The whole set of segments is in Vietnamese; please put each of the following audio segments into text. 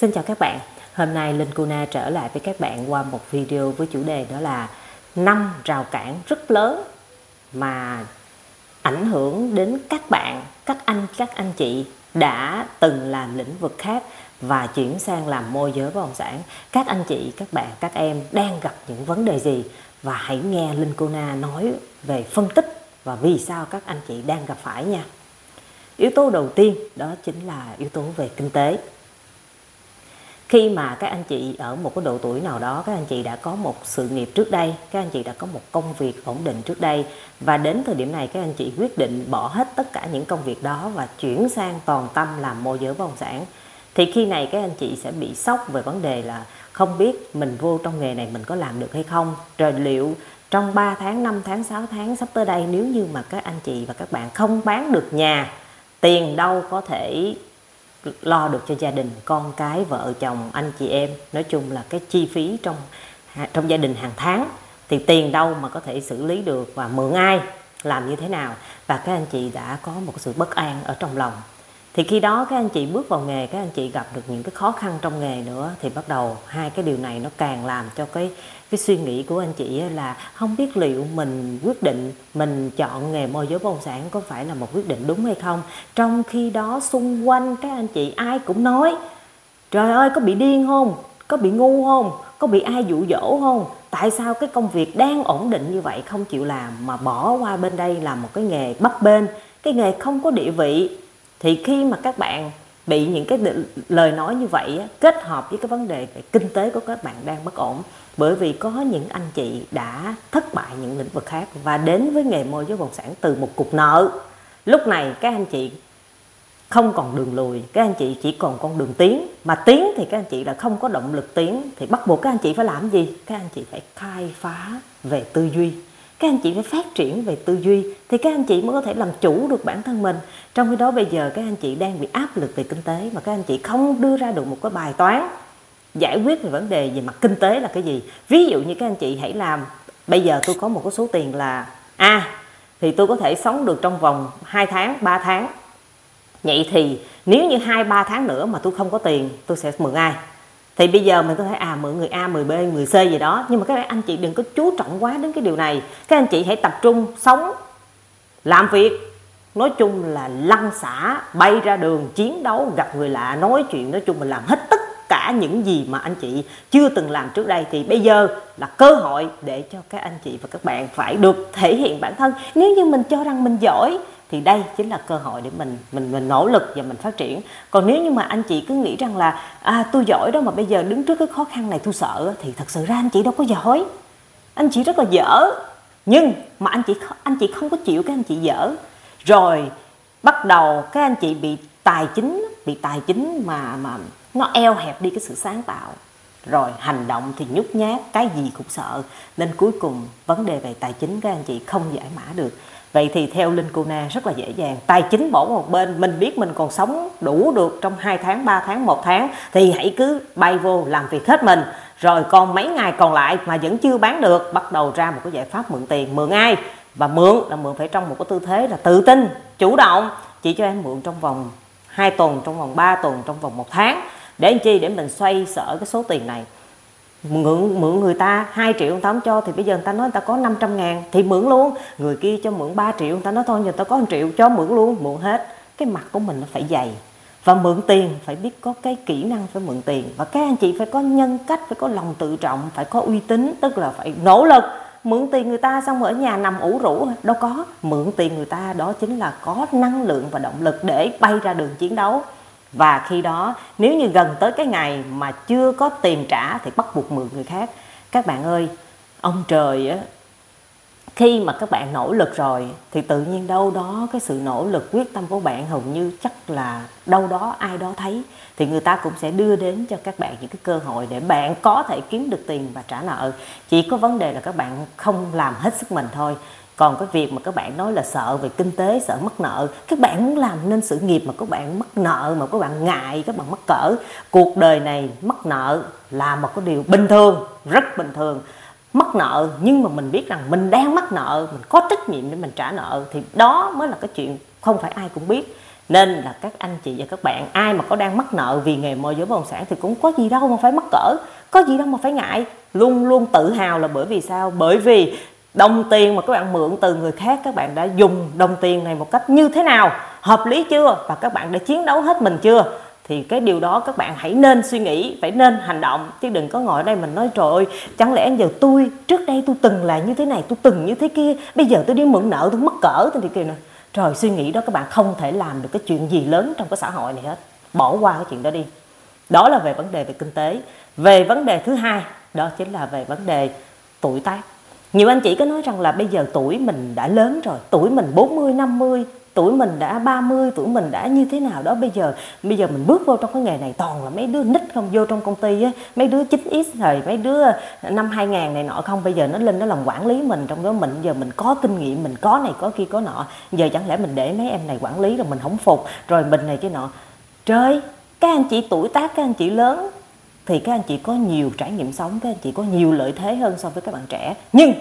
Xin chào các bạn, hôm nay Linh Kuna trở lại với các bạn qua một video với chủ đề đó là năm rào cản rất lớn mà ảnh hưởng đến các bạn, các anh, các anh chị đã từng làm lĩnh vực khác và chuyển sang làm môi giới bất động sản. Các anh chị, các bạn, các em đang gặp những vấn đề gì và hãy nghe Linh Kuna nói về phân tích và vì sao các anh chị đang gặp phải nha. Yếu tố đầu tiên đó chính là yếu tố về kinh tế khi mà các anh chị ở một cái độ tuổi nào đó, các anh chị đã có một sự nghiệp trước đây, các anh chị đã có một công việc ổn định trước đây, và đến thời điểm này các anh chị quyết định bỏ hết tất cả những công việc đó và chuyển sang toàn tâm làm môi giới bất động sản, thì khi này các anh chị sẽ bị sốc về vấn đề là không biết mình vô trong nghề này mình có làm được hay không. Rồi liệu trong 3 tháng 5 tháng 6 tháng sắp tới đây, nếu như mà các anh chị và các bạn không bán được nhà, tiền đâu có thể lo được cho gia đình, con cái, vợ, chồng, anh chị em. Nói chung là cái chi phí trong trong gia đình hàng tháng thì tiền đâu mà có thể xử lý được và mượn ai, làm như thế nào. Và các anh chị đã có một sự bất an ở trong lòng. Thì khi đó các anh chị bước vào nghề, các anh chị gặp được những cái khó khăn trong nghề nữa, thì bắt đầu hai cái điều này nó càng làm cho cái cái suy nghĩ của anh chị là không biết liệu mình quyết định mình chọn nghề môi giới bất động sản có phải là một quyết định đúng hay không. Trong khi đó, xung quanh các anh chị ai cũng nói, trời ơi, có bị điên không? Có bị ngu không? Có bị ai dụ dỗ không? Tại sao cái công việc đang ổn định như vậy không chịu làm mà bỏ qua bên đây làm một cái nghề bấp bên cái nghề không có địa vị. Thì khi mà các bạn bị những cái lời nói như vậy kết hợp với cái vấn đề về kinh tế của các bạn đang bất ổn. Bởi vì có những anh chị đã thất bại những lĩnh vực khác và đến với nghề môi giới bất động sản từ một cục nợ. Lúc này các anh chị không còn đường lùi, các anh chị chỉ còn con đường tiến. Mà tiến thì các anh chị là không có động lực tiến, thì bắt buộc các anh chị phải làm gì? Các anh chị phải khai phá về tư duy các anh chị phải phát triển về tư duy thì các anh chị mới có thể làm chủ được bản thân mình. Trong khi đó bây giờ các anh chị đang bị áp lực về kinh tế mà các anh chị không đưa ra được một cái bài toán giải quyết về vấn đề về mặt kinh tế là cái gì. Ví dụ như các anh chị hãy làm, bây giờ tôi có một cái số tiền là a, thì tôi có thể sống được trong vòng 2 tháng 3 tháng. Vậy thì nếu như hai, ba tháng nữa mà tôi không có tiền, tôi sẽ mượn ai? Thì bây giờ mình có thể à mượn người A, người B, người C gì đó. Nhưng mà các anh chị đừng có chú trọng quá đến cái điều này. Các anh chị hãy tập trung sống làm việc nói chung là lăn xả bay ra đường chiến đấu gặp người lạ nói chuyện nói chung mình làm hết tất cả những gì mà anh chị chưa từng làm trước đây. Thì bây giờ là cơ hội để cho các anh chị và các bạn phải được thể hiện bản thân. Nếu như mình cho rằng mình giỏi thì đây chính là cơ hội để mình mình mình nỗ lực và mình phát triển. Còn nếu như mà anh chị cứ nghĩ rằng là à tôi giỏi đó mà bây giờ đứng trước cái khó khăn này tôi sợ, thì thật sự ra anh chị đâu có giỏi. Anh chị rất là dở. Nhưng mà anh chị anh chị không có chịu cái anh chị dở. Rồi bắt đầu các anh chị bị tài chính, bị tài chính mà mà nó eo hẹp đi cái sự sáng tạo. Rồi hành động thì nhút nhát, cái gì cũng sợ. Nên cuối cùng vấn đề về tài chính các anh chị không giải mã được vậy thì theo linh cô na rất là dễ dàng. Tài chính bỏ một bên, mình biết mình còn sống đủ được trong 2 tháng 3 tháng, một tháng, thì hãy cứ bay vô làm việc hết mình. Rồi còn mấy ngày còn lại mà vẫn chưa bán được, bắt đầu ra một cái giải pháp mượn tiền. Mượn ai? Và mượn là mượn phải trong một cái tư thế là tự tin, chủ động. Chỉ cho em mượn trong vòng 2 tuần, trong vòng 3 tuần, trong vòng một tháng. Để làm chi? Để mình xoay sở cái số tiền này mượn mượn người ta 2 triệu người ta không cho, thì bây giờ người ta nói người ta có 500 ngàn, thì mượn luôn. Người kia cho mượn 3 triệu, người ta nói thôi, giờ ta có 1 triệu, cho mượn luôn, mượn hết. Cái mặt của mình nó phải dày. Và mượn tiền, phải biết có cái kỹ năng phải mượn tiền. Và các anh chị phải có nhân cách, phải có lòng tự trọng, phải có uy tín, tức là phải nỗ lực. Mượn tiền người ta xong rồi ở nhà nằm ủ rũ, đâu có. Mượn tiền người ta, đó chính là có năng lượng và động lực để bay ra đường chiến đấu và khi đó, nếu như gần tới cái ngày mà chưa có tiền trả thì bắt buộc mượn người khác. Các bạn ơi, ông trời á, khi mà các bạn nỗ lực rồi thì tự nhiên đâu đó cái sự nỗ lực, quyết tâm của bạn hầu như chắc là đâu đó ai đó thấy. Thì người ta cũng sẽ đưa đến cho các bạn những cái cơ hội để bạn có thể kiếm được tiền và trả nợ. Chỉ có vấn đề là các bạn không làm hết sức mình thôi còn cái việc mà các bạn nói là sợ về kinh tế, sợ mất nợ, các bạn muốn làm nên sự nghiệp mà các bạn mất nợ, mà các bạn ngại, các bạn mắc cỡ. Cuộc đời này mất nợ là một cái điều bình thường, rất bình thường. Mất nợ nhưng mà mình biết rằng mình đang mắc nợ, mình có trách nhiệm để mình trả nợ thì đó mới là cái chuyện không phải ai cũng biết. Nên là các anh chị và các bạn, ai mà có đang mắc nợ vì nghề môi giới bất động sản thì cũng có gì đâu mà phải mắc cỡ, có gì đâu mà phải ngại. Luôn luôn tự hào là bởi vì sao? Bởi vì đồng tiền mà các bạn mượn từ người khác, các bạn đã dùng đồng tiền này một cách như thế nào? Hợp lý chưa? Và các bạn đã chiến đấu hết mình chưa? Thì cái điều đó các bạn hãy nên suy nghĩ, phải nên hành động, chứ đừng có ngồi đây mình nói, trời ơi, chẳng lẽ giờ tôi, trước đây tôi từng là như thế này, tôi từng như thế kia, bây giờ tôi đi mượn nợ, tôi mất cỡ tôi thì kia nè trời, suy nghĩ đó các bạn không thể làm được cái chuyện gì lớn trong cái xã hội này hết. Bỏ qua cái chuyện đó đi. Đó là về vấn đề về kinh tế. Về vấn đề thứ hai, đó chính là về vấn đề tuổi tác nhiều anh chị có nói rằng là bây giờ tuổi mình đã lớn rồi, tuổi mình 40 50 tuổi mình đã 30 tuổi mình đã như thế nào đó, bây giờ bây giờ mình bước vô trong cái nghề này toàn là mấy đứa nít không vô trong công ty á, mấy đứa 9x rồi, mấy đứa ờ, năm 2000 này nọ không, bây giờ nó lên nó làm quản lý mình, trong đó mình, giờ mình có kinh nghiệm, mình có này, có kia, có nọ, giờ chẳng lẽ mình để mấy em này quản lý rồi mình không phục, rồi mình này cái nọ. Trời, các anh chị tuổi tác, các anh chị lớn thì các anh chị có nhiều trải nghiệm sống các anh chị có nhiều lợi thế hơn so với các bạn trẻ. Nhưng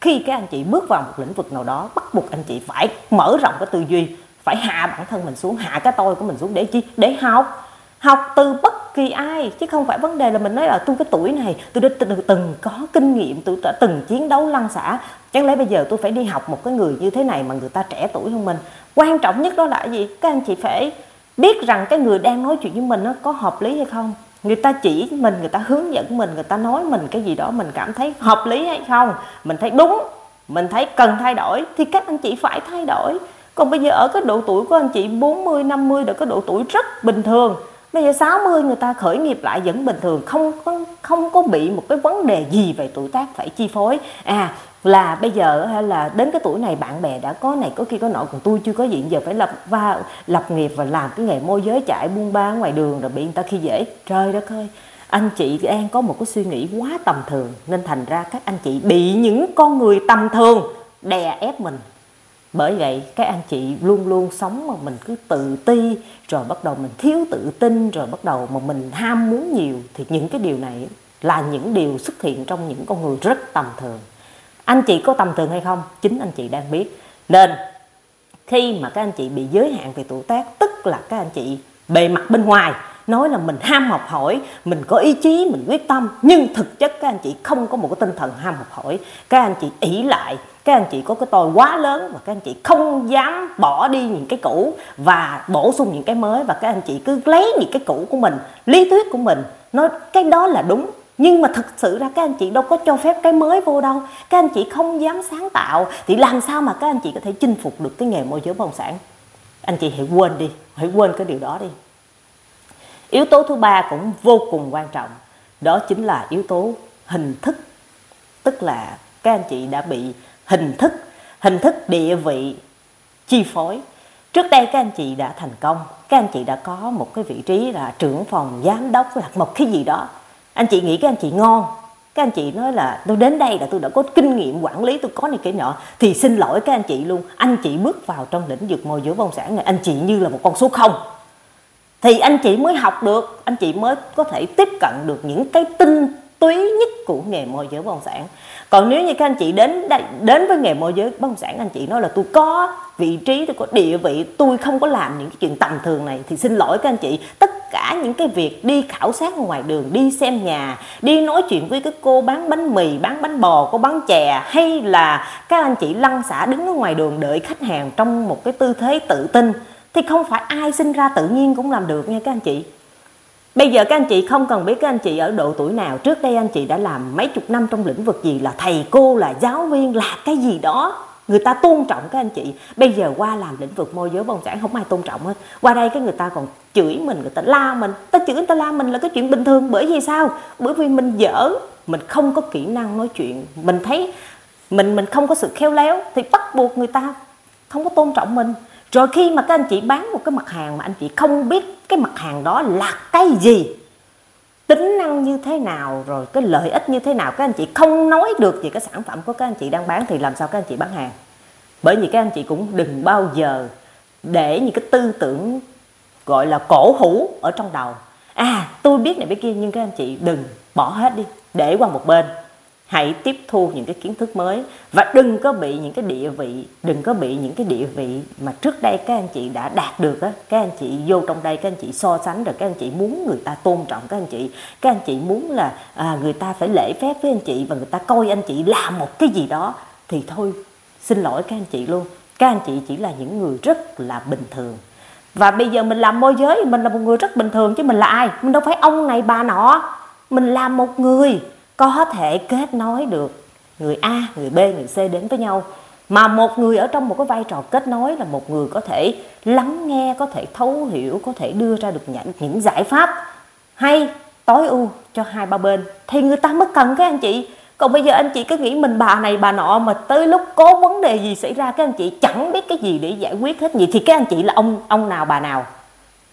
khi các anh chị bước vào một lĩnh vực nào đó bắt buộc anh chị phải mở rộng cái tư duy phải hạ bản thân mình xuống hạ cái tôi của mình xuống để chi? Để học. Học từ bất kỳ ai chứ không phải vấn đề là mình nói là tôi cái tuổi này tôi đã từng, từng có kinh nghiệm tôi đã từng chiến đấu lăn xả. Chẳng lẽ bây giờ tôi phải đi học một cái người như thế này mà người ta trẻ tuổi hơn mình? Quan trọng nhất đó là gì? Các anh chị phải biết rằng cái người đang nói chuyện với mình nó có hợp lý hay không? Người ta chỉ mình, người ta hướng dẫn mình, người ta nói mình cái gì đó mình cảm thấy hợp lý hay không? Mình thấy đúng, mình thấy cần thay đổi thì các anh chị phải thay đổi. Còn bây giờ ở cái độ tuổi của anh chị 40 50 là cái độ tuổi rất bình thường. Bây giờ 60 người ta khởi nghiệp lại vẫn bình thường, không có không có bị một cái vấn đề gì về tuổi tác phải chi phối. À là bây giờ hay là đến cái tuổi này bạn bè đã có này, có kia, có nọ, còn tôi chưa có gì giờ phải lập và lập nghiệp và làm cái nghề môi giới chạy buôn bán ngoài đường rồi bị người ta khi dễ. Trời đất ơi, anh chị em có một cái suy nghĩ quá tầm thường, nên thành ra các anh chị bị những con người tầm thường đè ép mình. Bởi vậy, các anh chị luôn luôn sống mà mình cứ tự ti, rồi bắt đầu mình thiếu tự tin, rồi bắt đầu mà mình ham muốn nhiều, thì những cái điều này là những điều xuất hiện trong những con người rất tầm thường anh chị có tầm thường hay không? Chính anh chị đang biết. Nên, khi mà các anh chị bị giới hạn về tuổi tác, tức là các anh chị bề mặt bên ngoài, nói là mình ham học hỏi, mình có ý chí, mình quyết tâm, nhưng thực chất các anh chị không có một cái tinh thần ham học hỏi. Các anh chị ỷ lại, các anh chị có cái tôi quá lớn và các anh chị không dám bỏ đi những cái cũ và bổ sung những cái mới, và các anh chị cứ lấy những cái cũ của mình, lý thuyết của mình, nói cái đó là đúng nhưng mà thực sự ra các anh chị đâu có cho phép cái mới vô đâu. Các anh chị không dám sáng tạo. Thì làm sao mà các anh chị có thể chinh phục được cái nghề môi giới bất động sản? Anh chị hãy quên đi. Hãy quên cái điều đó đi. Yếu tố thứ ba cũng vô cùng quan trọng. Đó chính là yếu tố hình thức. Tức là các anh chị đã bị hình thức hình thức địa vị chi phối. Trước đây các anh chị đã thành công. Các anh chị đã có một cái vị trí là trưởng phòng giám đốc hoặc một cái gì đó anh chị nghĩ các anh chị ngon. Các anh chị nói là tôi đến đây là tôi đã có kinh nghiệm quản lý tôi có này cái nhỏ thì xin lỗi các anh chị luôn anh chị bước vào trong lĩnh vực môi giới bất động sản này anh chị như là một con số không. Thì anh chị mới học được anh chị mới có thể tiếp cận được những cái tinh túy nhất của nghề môi giới bất động sản. Còn nếu như các anh chị đến đây, đến với nghề môi giới bất động sản anh chị nói là tôi có vị trí tôi có địa vị tôi không có làm những cái chuyện tầm thường này. Thì xin lỗi các anh chị tất cả những cái việc đi khảo sát ở ngoài đường đi xem nhà đi nói chuyện với cái cô bán bánh mì bán bánh bò cô bán chè hay là các anh chị lăn xả đứng ở ngoài đường đợi khách hàng trong một cái tư thế tự tin thì không phải ai sinh ra tự nhiên cũng làm được nha các anh chị. Bây giờ các anh chị không cần biết các anh chị ở độ tuổi nào. Trước đây anh chị đã làm mấy chục năm trong lĩnh vực gì Là thầy cô, là giáo viên, là cái gì đó. Người ta tôn trọng các anh chị. Bây giờ qua làm lĩnh vực môi giới bất động sản Không ai tôn trọng hết. Qua đây cái người ta còn chửi mình, người ta la mình. Ta chửi người ta la mình là cái chuyện bình thường. Bởi vì sao? Bởi vì mình dở. Mình không có kỹ năng nói chuyện. Mình thấy mình mình không có sự khéo léo Thì bắt buộc người ta không có tôn trọng mình. Rồi khi mà các anh chị bán một cái mặt hàng mà anh chị không biết cái mặt hàng đó là cái gì tính năng như thế nào, rồi cái lợi ích như thế nào, các anh chị không nói được về cái sản phẩm của các anh chị đang bán thì làm sao các anh chị bán hàng. Bởi vì các anh chị cũng đừng bao giờ để những cái tư tưởng gọi là cổ hủ ở trong đầu. À tôi biết này biết kia, nhưng các anh chị đừng bỏ hết đi, để qua một bên hãy tiếp thu những cái kiến thức mới và đừng có bị những cái địa vị đừng có bị những cái địa vị mà trước đây các anh chị đã đạt được á các anh chị vô trong đây các anh chị so sánh rồi các anh chị muốn người ta tôn trọng các anh chị các anh chị muốn là à, người ta phải lễ phép với anh chị và người ta coi anh chị làm một cái gì đó thì thôi xin lỗi các anh chị luôn. Các anh chị chỉ là những người rất là bình thường. Và bây giờ mình làm môi giới mình là một người rất bình thường chứ mình là ai? Mình đâu phải ông này bà nọ. Mình là một người có thể kết nối được người A, người B, người C đến với nhau. Mà một người ở trong một cái vai trò kết nối là một người có thể lắng nghe, có thể thấu hiểu, có thể đưa ra được những, những giải pháp hay tối ưu cho hai ba bên. Thì người ta mới cần các anh chị. Còn bây giờ anh chị cứ nghĩ mình bà này bà nọ mà tới lúc có vấn đề gì xảy ra các anh chị chẳng biết cái gì để giải quyết hết gì thì các anh chị là ông ông nào bà nào?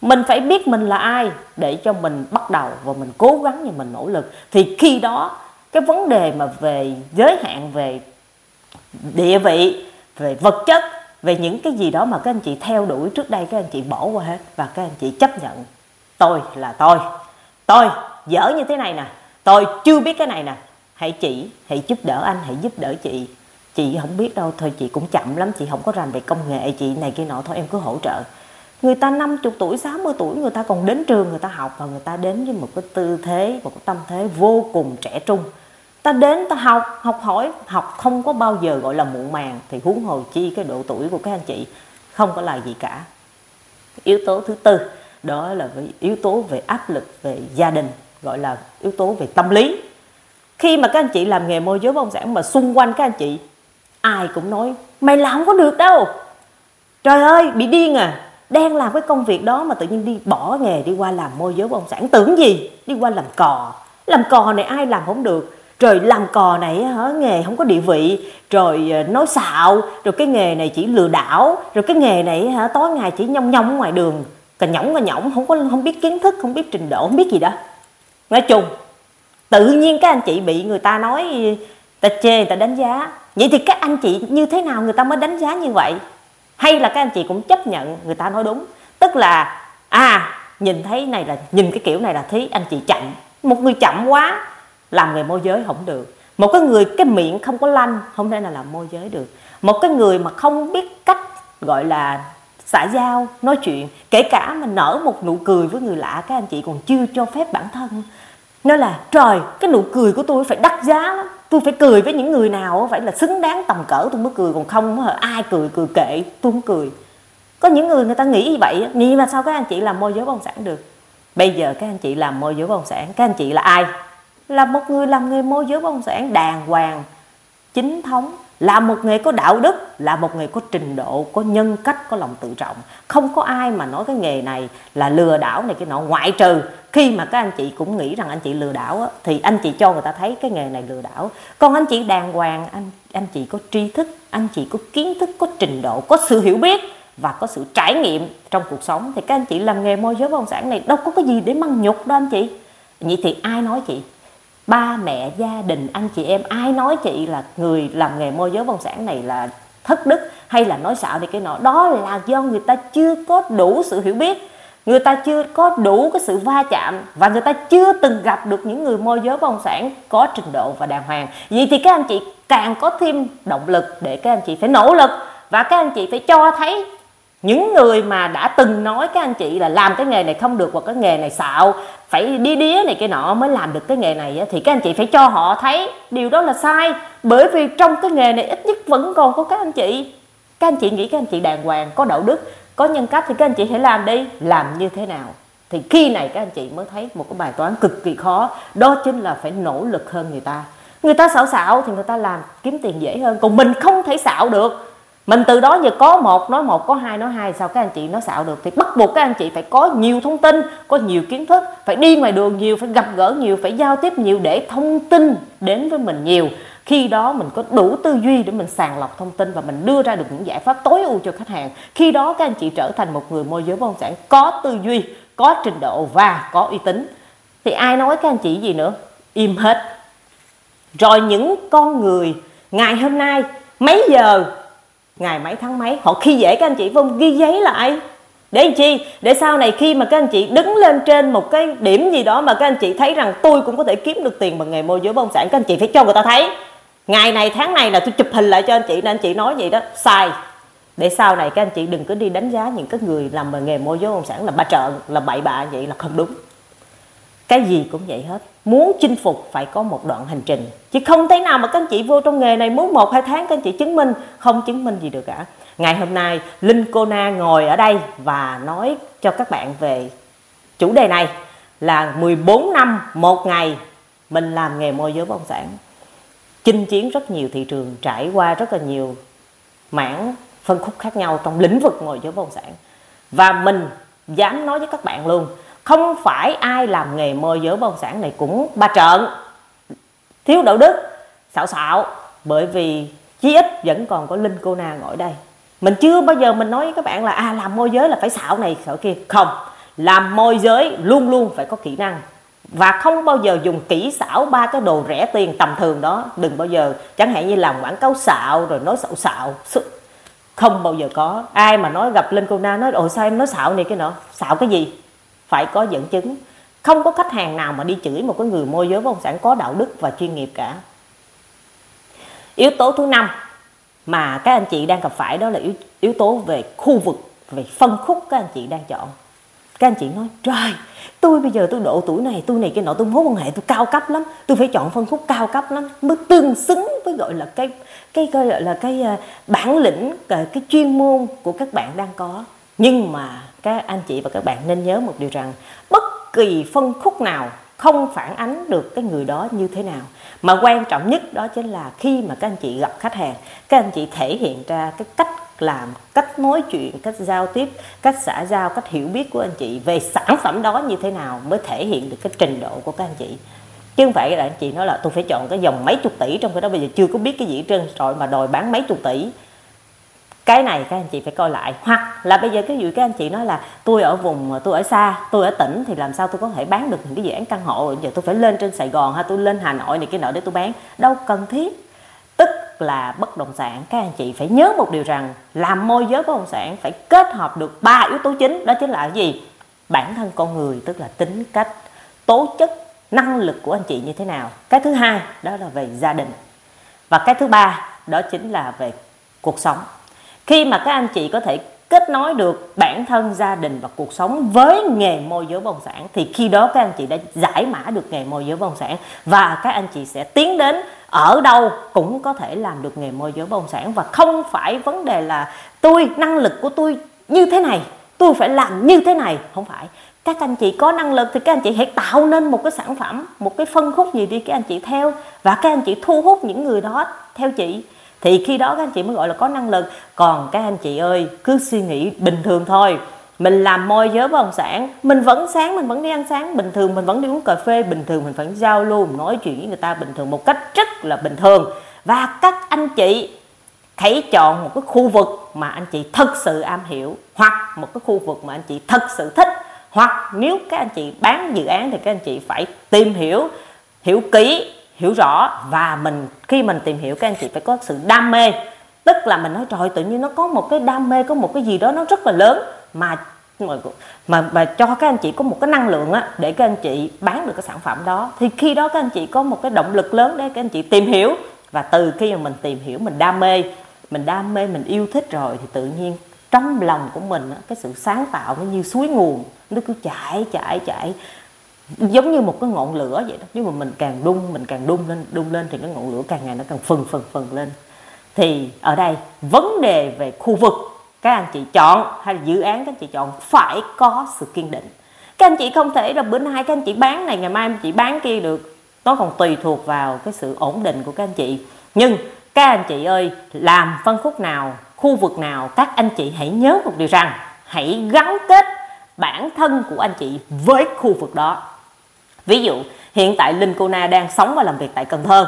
Mình phải biết mình là ai để cho mình bắt đầu và mình cố gắng và mình nỗ lực. Thì khi đó, cái vấn đề mà về giới hạn, về địa vị, về vật chất, về những cái gì đó mà các anh chị theo đuổi trước đây, các anh chị bỏ qua hết và các anh chị chấp nhận. Tôi là tôi. Tôi dở như thế này nè. Tôi chưa biết cái này nè. Hãy chỉ, hãy giúp đỡ anh, hãy giúp đỡ chị. Chị không biết đâu, thôi chị cũng chậm lắm, chị không có rành về công nghệ, chị này kia nọ, thôi em cứ hỗ trợ người ta 50 tuổi 60 tuổi, người ta còn đến trường, người ta học và người ta đến với một cái tư thế, một cái tâm thế vô cùng trẻ trung. Ta đến, ta học học hỏi, học không có bao giờ gọi là muộn màng, thì huống hồ chi cái độ tuổi của các anh chị không có là gì cả. Yếu tố thứ tư, đó là yếu tố về áp lực về gia đình, gọi là yếu tố về tâm lý. Khi mà các anh chị làm nghề môi giới bất động sản mà xung quanh các anh chị, ai cũng nói, mày làm không có được đâu. Trời ơi, bị điên à đang làm cái công việc đó mà tự nhiên đi bỏ nghề, đi qua làm môi giới bất động sản. Tưởng gì? Đi qua làm cò. Làm cò này ai làm không được. Rồi làm cò này hả, nghề không có địa vị. Rồi ờ, nói xạo. Rồi cái nghề này chỉ lừa đảo. Rồi cái nghề này hả, tối ngày chỉ nhông nhông ngoài đường. Cà nhõng cà nhõng, không có, không biết kiến thức, không biết trình độ, không biết gì đó. Nói chung, tự nhiên các anh chị bị người ta nói ta chê, người ta đánh giá. Vậy thì các anh chị như thế nào người ta mới đánh giá như vậy? Hay là các anh chị cũng chấp nhận người ta nói đúng. Tức là à nhìn thấy này là, nhìn cái kiểu này là thấy anh chị chậm. Một người chậm quá, làm nghề môi giới không được. Một cái người, cái miệng không có lanh, không thể nào làm môi giới được. Một cái người mà không biết cách, gọi là, xã giao, nói chuyện, kể cả mà nở một nụ cười với người lạ, các anh chị còn chưa cho phép bản thân. Nó là, trời, cái nụ cười của tôi phải đắt giá lắm tôi phải cười với những người nào phải là xứng đáng tầm cỡ tôi mới cười, còn không ai cười cười kệ, tôi không cười. Có những người người ta nghĩ như vậy nghĩ mà sao các anh chị làm môi giới bất động sản được? Bây giờ các anh chị làm môi giới bất động sản, các anh chị là ai? Là một người làm nghề môi giới bất động sản đàng hoàng, chính thống là một nghề có đạo đức là một nghề có trình độ có nhân cách có lòng tự trọng. Không có ai mà nói cái nghề này là lừa đảo này cái nọ. Ngoại trừ khi mà các anh chị cũng nghĩ rằng anh chị lừa đảo á, thì anh chị cho người ta thấy cái nghề này lừa đảo. Còn anh chị đàng hoàng anh anh chị có tri thức anh chị có kiến thức có trình độ có sự hiểu biết và có sự trải nghiệm trong cuộc sống thì các anh chị làm nghề môi giới bất động sản này đâu có cái gì để măng nhục đâu anh chị. Vậy thì ai nói chị? Ba mẹ gia đình, anh chị em, ai nói chị là người làm nghề môi giới bất động sản này là thất đức hay là nói xạo thì cái nọ, đó là do người ta chưa có đủ sự hiểu biết, người ta chưa có đủ cái sự va chạm và người ta chưa từng gặp được những người môi giới bất động sản có trình độ và đàng hoàng. Vậy thì các anh chị càng có thêm động lực để các anh chị phải nỗ lực và các anh chị phải cho thấy những người mà đã từng nói các anh chị là làm cái nghề này không được hoặc cái nghề này xạo phải đi đía này cái nọ mới làm được cái nghề này thì các anh chị phải cho họ thấy điều đó là sai. Bởi vì trong cái nghề này ít nhất vẫn còn có các anh chị. Các anh chị nghĩ các anh chị đàng hoàng, có đạo đức, có nhân cách thì các anh chị hãy làm đi. Làm như thế nào? Thì khi này các anh chị mới thấy một cái bài toán cực kỳ khó. Đó chính là phải nỗ lực hơn người ta. Người ta xạo xạo thì người ta làm kiếm tiền dễ hơn. Còn mình không thể xạo được mình từ đó giờ có một, nói một, có hai, nói hai, sao các anh chị nói xạo được? Thì bắt buộc các anh chị phải có nhiều thông tin, có nhiều kiến thức, phải đi ngoài đường nhiều, phải gặp gỡ nhiều, phải giao tiếp nhiều để thông tin đến với mình nhiều. Khi đó mình có đủ tư duy để mình sàng lọc thông tin và mình đưa ra được những giải pháp tối ưu cho khách hàng. Khi đó các anh chị trở thành một người môi giới bất động sản có tư duy, có trình độ và có uy tín. Thì ai nói các anh chị gì nữa? Im hết. Rồi những con người, ngày hôm nay, mấy giờ ngày mấy tháng mấy? Họ khi dễ các anh chị vâng ghi giấy lại. Để làm chi? Để sau này khi mà các anh chị đứng lên trên một cái điểm gì đó mà các anh chị thấy rằng tôi cũng có thể kiếm được tiền bằng nghề môi giới bất động sản, các anh chị phải cho người ta thấy. Ngày này, tháng này là tôi chụp hình lại cho anh chị, nên anh chị nói vậy đó. Sai. Để sau này các anh chị đừng có đi đánh giá những cái người làm bằng nghề môi giới bất động sản là ba trợn, là bậy bạ vậy là không đúng cái gì cũng vậy hết. Muốn chinh phục phải có một đoạn hành trình. Chứ không thể nào mà các anh chị vô trong nghề này muốn một, hai tháng các anh chị chứng minh. Không chứng minh gì được cả. Ngày hôm nay, linh cô na ngồi ở đây và nói cho các bạn về chủ đề này là 14 năm một ngày mình làm nghề môi giới bất động sản. Chinh chiến rất nhiều thị trường, trải qua rất là nhiều mảng phân khúc khác nhau trong lĩnh vực môi giới bất động sản. Và mình dám nói với các bạn luôn không phải ai làm nghề môi giới bất động sản này cũng ba trợn. Thiếu đạo đức xạo xạo bởi vì chí ít vẫn còn có linh cô na ngồi đây. Mình chưa bao giờ mình nói với các bạn là à làm môi giới là phải xạo này xạo kia. Không, làm môi giới luôn luôn phải có kỹ năng. Và không bao giờ dùng kỹ xảo ba cái đồ rẻ tiền tầm thường đó. Đừng bao giờ, chẳng hạn như làm quảng cáo xạo rồi nói xạo xạo. Không bao giờ có. Ai mà nói gặp linh cô na nói, ồ, sao em nói xạo này cái nọ? Xạo cái gì? Phải có dẫn chứng. Không có khách hàng nào mà đi chửi một cái người môi giới bất động sản có đạo đức và chuyên nghiệp cả. Yếu tố thứ năm mà các anh chị đang gặp phải đó là yếu yếu tố về khu vực, về phân khúc các anh chị đang chọn. Các anh chị nói, trời, tôi bây giờ tôi độ tuổi này, tôi này cái nọ, tôi mối quan hệ tôi cao cấp lắm, tôi phải chọn phân khúc cao cấp lắm. Mới tương xứng với gọi là cái cái gọi là cái ờ, bản lĩnh ờ, cái chuyên môn của các bạn đang có. Nhưng mà các anh chị và các bạn nên nhớ một điều rằng bất kỳ phân khúc nào không phản ánh được cái người đó như thế nào. Mà quan trọng nhất đó chính là khi mà các anh chị gặp khách hàng, các anh chị thể hiện ra cái cách làm, cách nói chuyện, cách giao tiếp, cách xã giao, cách hiểu biết của anh chị về sản phẩm đó như thế nào mới thể hiện được cái trình độ của các anh chị. Chứ không phải là anh chị nói là tôi phải chọn cái dòng mấy chục tỷ trong cái đó, bây giờ chưa có biết cái gì trên rồi mà đòi bán mấy chục tỷ cái này các anh chị phải coi lại. Hoặc là bây giờ cái dụ các anh chị nói là tôi ở vùng, tôi ở xa, tôi ở tỉnh thì làm sao tôi có thể bán được những cái dự án căn hộ? Giờ tôi phải lên trên Sài Gòn hay tôi lên Hà Nội này cái nọ để tôi bán. Đâu cần thiết. Tức là bất động sản, các anh chị phải nhớ một điều rằng làm môi giới bất động sản phải kết hợp được ba yếu tố chính, đó chính là cái gì? Bản thân con người, tức là tính cách, tố chất, năng lực của anh chị như thế nào. Cái thứ hai, đó là về gia đình. Và cái thứ ba, đó chính là về cuộc sống khi mà các anh chị có thể kết nối được bản thân, gia đình và cuộc sống với nghề môi giới bất động sản, thì khi đó các anh chị đã giải mã được nghề môi giới bất động sản và các anh chị sẽ tiến đến ở đâu cũng có thể làm được nghề môi giới bất động sản. Và không phải vấn đề là tôi, năng lực của tôi như thế này, tôi phải làm như thế này. Không phải. Các anh chị có năng lực thì các anh chị hãy tạo nên một cái sản phẩm, một cái phân khúc gì đi các anh chị theo. Và các anh chị thu hút những người đó theo chị thì khi đó các anh chị mới gọi là có năng lực. Còn các anh chị ơi, cứ suy nghĩ bình thường thôi. Mình làm môi giới bất động sản, mình vẫn sáng, mình vẫn đi ăn sáng. Bình thường mình vẫn đi uống cà phê, bình thường mình vẫn giao lưu, mình nói chuyện với người ta bình thường một cách rất là bình thường. Và các anh chị hãy chọn một cái khu vực mà anh chị thật sự am hiểu, hoặc một cái khu vực mà anh chị thật sự thích, hoặc nếu các anh chị bán dự án thì các anh chị phải tìm hiểu hiểu kỹ, hiểu rõ và mình khi mình tìm hiểu các anh chị phải có sự đam mê. Tức là mình nói trời tự nhiên nó có một cái đam mê có một cái gì đó nó rất là lớn mà mà mà, mà cho các anh chị có một cái năng lượng á để các anh chị bán được cái sản phẩm đó. Thì khi đó các anh chị có một cái động lực lớn để các anh chị tìm hiểu. Và từ khi mà mình tìm hiểu mình đam mê mình đam mê mình yêu thích rồi thì tự nhiên trong lòng của mình á, cái sự sáng tạo nó như suối nguồn nó cứ chảy chảy chảy giống như một cái ngọn lửa vậy đó. Nhưng mà mình càng đun, mình càng đun lên đun lên thì cái ngọn lửa càng ngày nó càng phừng phừng phừng lên. Thì ở đây, vấn đề về khu vực, các anh chị chọn hay là dự án các anh chị chọn phải có sự kiên định. Các anh chị không thể là bữa nay các anh chị bán này, ngày mai anh chị bán kia được. Nó còn tùy thuộc vào cái sự ổn định của các anh chị. Nhưng các anh chị ơi, làm phân khúc nào, khu vực nào, các anh chị hãy nhớ một điều rằng, hãy gắn kết bản thân của anh chị với khu vực đó ví dụ, hiện tại linh cô na đang sống và làm việc tại cần thơ.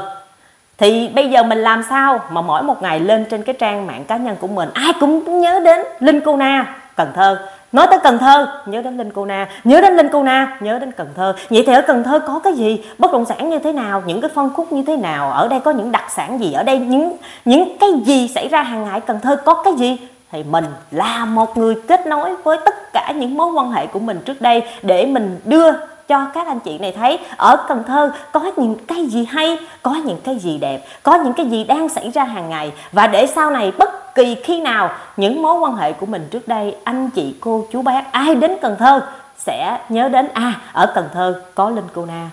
Thì bây giờ mình làm sao mà mỗi một ngày lên trên cái trang mạng cá nhân của mình, ai cũng nhớ đến linh cô na, cần thơ. Nói tới cần thơ, nhớ đến linh cô na. Nhớ đến linh cô na, nhớ đến cần thơ. Vậy thì ở cần thơ có cái gì? Bất động sản như thế nào? Những cái phân khúc như thế nào? Ở đây có những đặc sản gì? Ở đây những những cái gì xảy ra hàng ngày? Cần thơ có cái gì? Thì mình là một người kết nối với tất cả những mối quan hệ của mình trước đây để mình đưa cho các anh chị này thấy ở Cần Thơ có những cái gì hay, có những cái gì đẹp, có những cái gì đang xảy ra hàng ngày. Và để sau này bất kỳ khi nào những mối quan hệ của mình trước đây anh chị cô chú bác ai đến Cần Thơ sẽ nhớ đến à ở Cần Thơ có Linh Cô Na.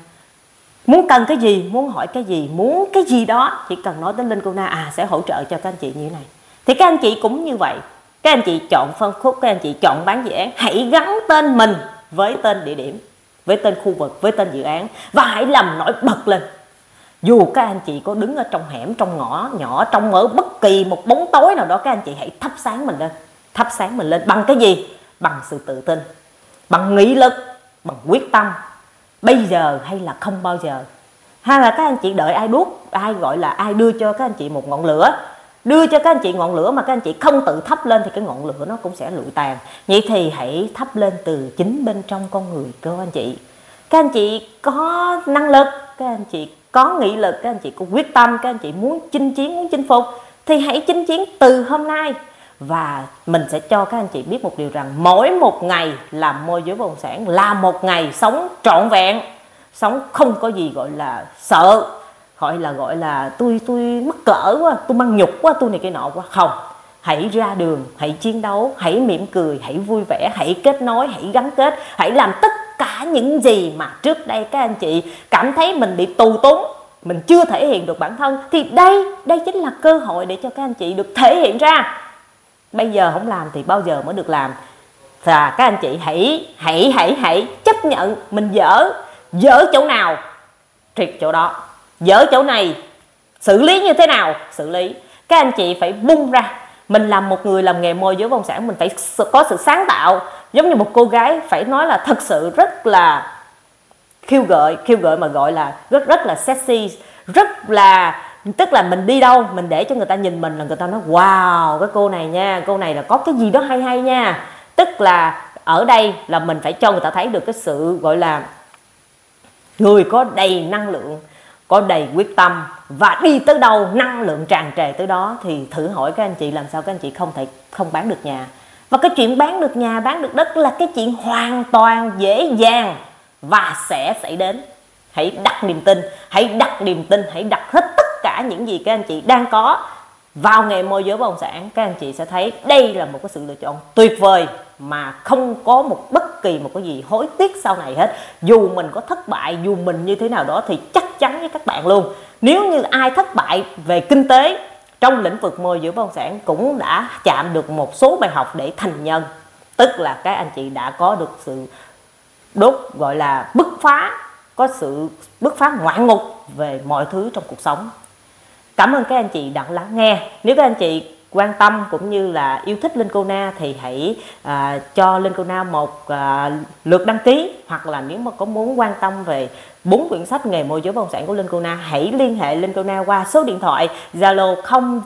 Muốn cần cái gì muốn hỏi cái gì muốn cái gì đó chỉ cần nói đến Linh Cô Na à sẽ hỗ trợ cho các anh chị như thế này. Thì các anh chị cũng như vậy. Các anh chị chọn phân khúc các anh chị chọn bán dự án hãy gắn tên mình với tên địa điểm với tên khu vực, với tên dự án. Và hãy làm nổi bật lên. Dù các anh chị có đứng ở trong hẻm, trong ngõ nhỏ, trong ở bất kỳ một bóng tối nào đó, các anh chị hãy thắp sáng mình lên. Thắp sáng mình lên. Bằng cái gì? Bằng sự tự tin. Bằng nghị lực. Bằng quyết tâm. Bây giờ hay là không bao giờ. Hay là các anh chị đợi ai đuốc, ai gọi là ai đưa cho các anh chị một ngọn lửa đưa cho các anh chị ngọn lửa mà các anh chị không tự thắp lên thì cái ngọn lửa nó cũng sẽ lụi tàn. Vậy thì hãy thắp lên từ chính bên trong con người cơ anh chị. Các anh chị có năng lực, các anh chị có nghị lực, các anh chị có quyết tâm, các anh chị muốn chinh chiến, muốn chinh phục thì hãy chinh chiến từ hôm nay. Và mình sẽ cho các anh chị biết một điều rằng mỗi một ngày làm môi giới bất động sản, là một ngày sống trọn vẹn. Sống không có gì gọi là sợ gọi là gọi là tôi tôi mắc cỡ quá, tôi mang nhục quá, tôi này cái nọ quá. Không, hãy ra đường, hãy chiến đấu, hãy mỉm cười, hãy vui vẻ, hãy kết nối, hãy gắn kết, hãy làm tất cả những gì mà trước đây các anh chị cảm thấy mình bị tù túng, mình chưa thể hiện được bản thân, thì đây đây chính là cơ hội để cho các anh chị được thể hiện ra. Bây giờ không làm thì bao giờ mới được làm. Và các anh chị hãy hãy hãy hãy chấp nhận mình dở dở chỗ nào, triệt chỗ đó dở chỗ này. Xử lý như thế nào? Xử lý. Các anh chị phải bung ra. Mình làm một người làm nghề môi giới bất động sản, mình phải có sự sáng tạo. Giống như một cô gái phải nói là thật sự rất là khiêu gợi khiêu gợi mà gọi là rất rất là sexy, rất là, tức là mình đi đâu, mình để cho người ta nhìn mình là người ta nói, wow, cái cô này nha, cô này là có cái gì đó hay hay nha. Tức là ở đây là mình phải cho người ta thấy được cái sự, gọi là, người có đầy năng lượng có đầy quyết tâm và đi tới đâu, năng lượng tràn trề tới đó thì thử hỏi các anh chị làm sao các anh chị không thể không bán được nhà. Và cái chuyện bán được nhà, bán được đất là cái chuyện hoàn toàn dễ dàng và sẽ xảy đến. Hãy đặt niềm tin, hãy đặt niềm tin, hãy đặt hết tất cả những gì các anh chị đang có vào nghề môi giới bất động sản. Các anh chị sẽ thấy đây là một cái sự lựa chọn tuyệt vời mà không có một bất kỳ một cái gì hối tiếc sau này hết. Dù mình có thất bại, dù mình như thế nào đó thì chắc với các bạn luôn. Nếu như ai thất bại về kinh tế trong lĩnh vực môi giới bất động sản cũng đã chạm được một số bài học để thành nhân. Tức là các anh chị đã có được sự đốt gọi là bứt phá có sự bứt phá ngoạn ngục về mọi thứ trong cuộc sống. Cảm ơn các anh chị đã lắng nghe. Nếu các anh chị quan tâm cũng như là yêu thích Linh Cô Na thì hãy à, cho Linh Cô Na một à, lượt đăng ký. Hoặc là nếu mà có muốn quan tâm về bốn quyển sách nghề môi giới bất động sản của Linh Cô Na. Hãy liên hệ Linh Cô Na qua số điện thoại Zalo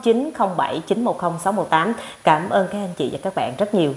0907 910 618 cảm ơn các anh chị và các bạn rất nhiều.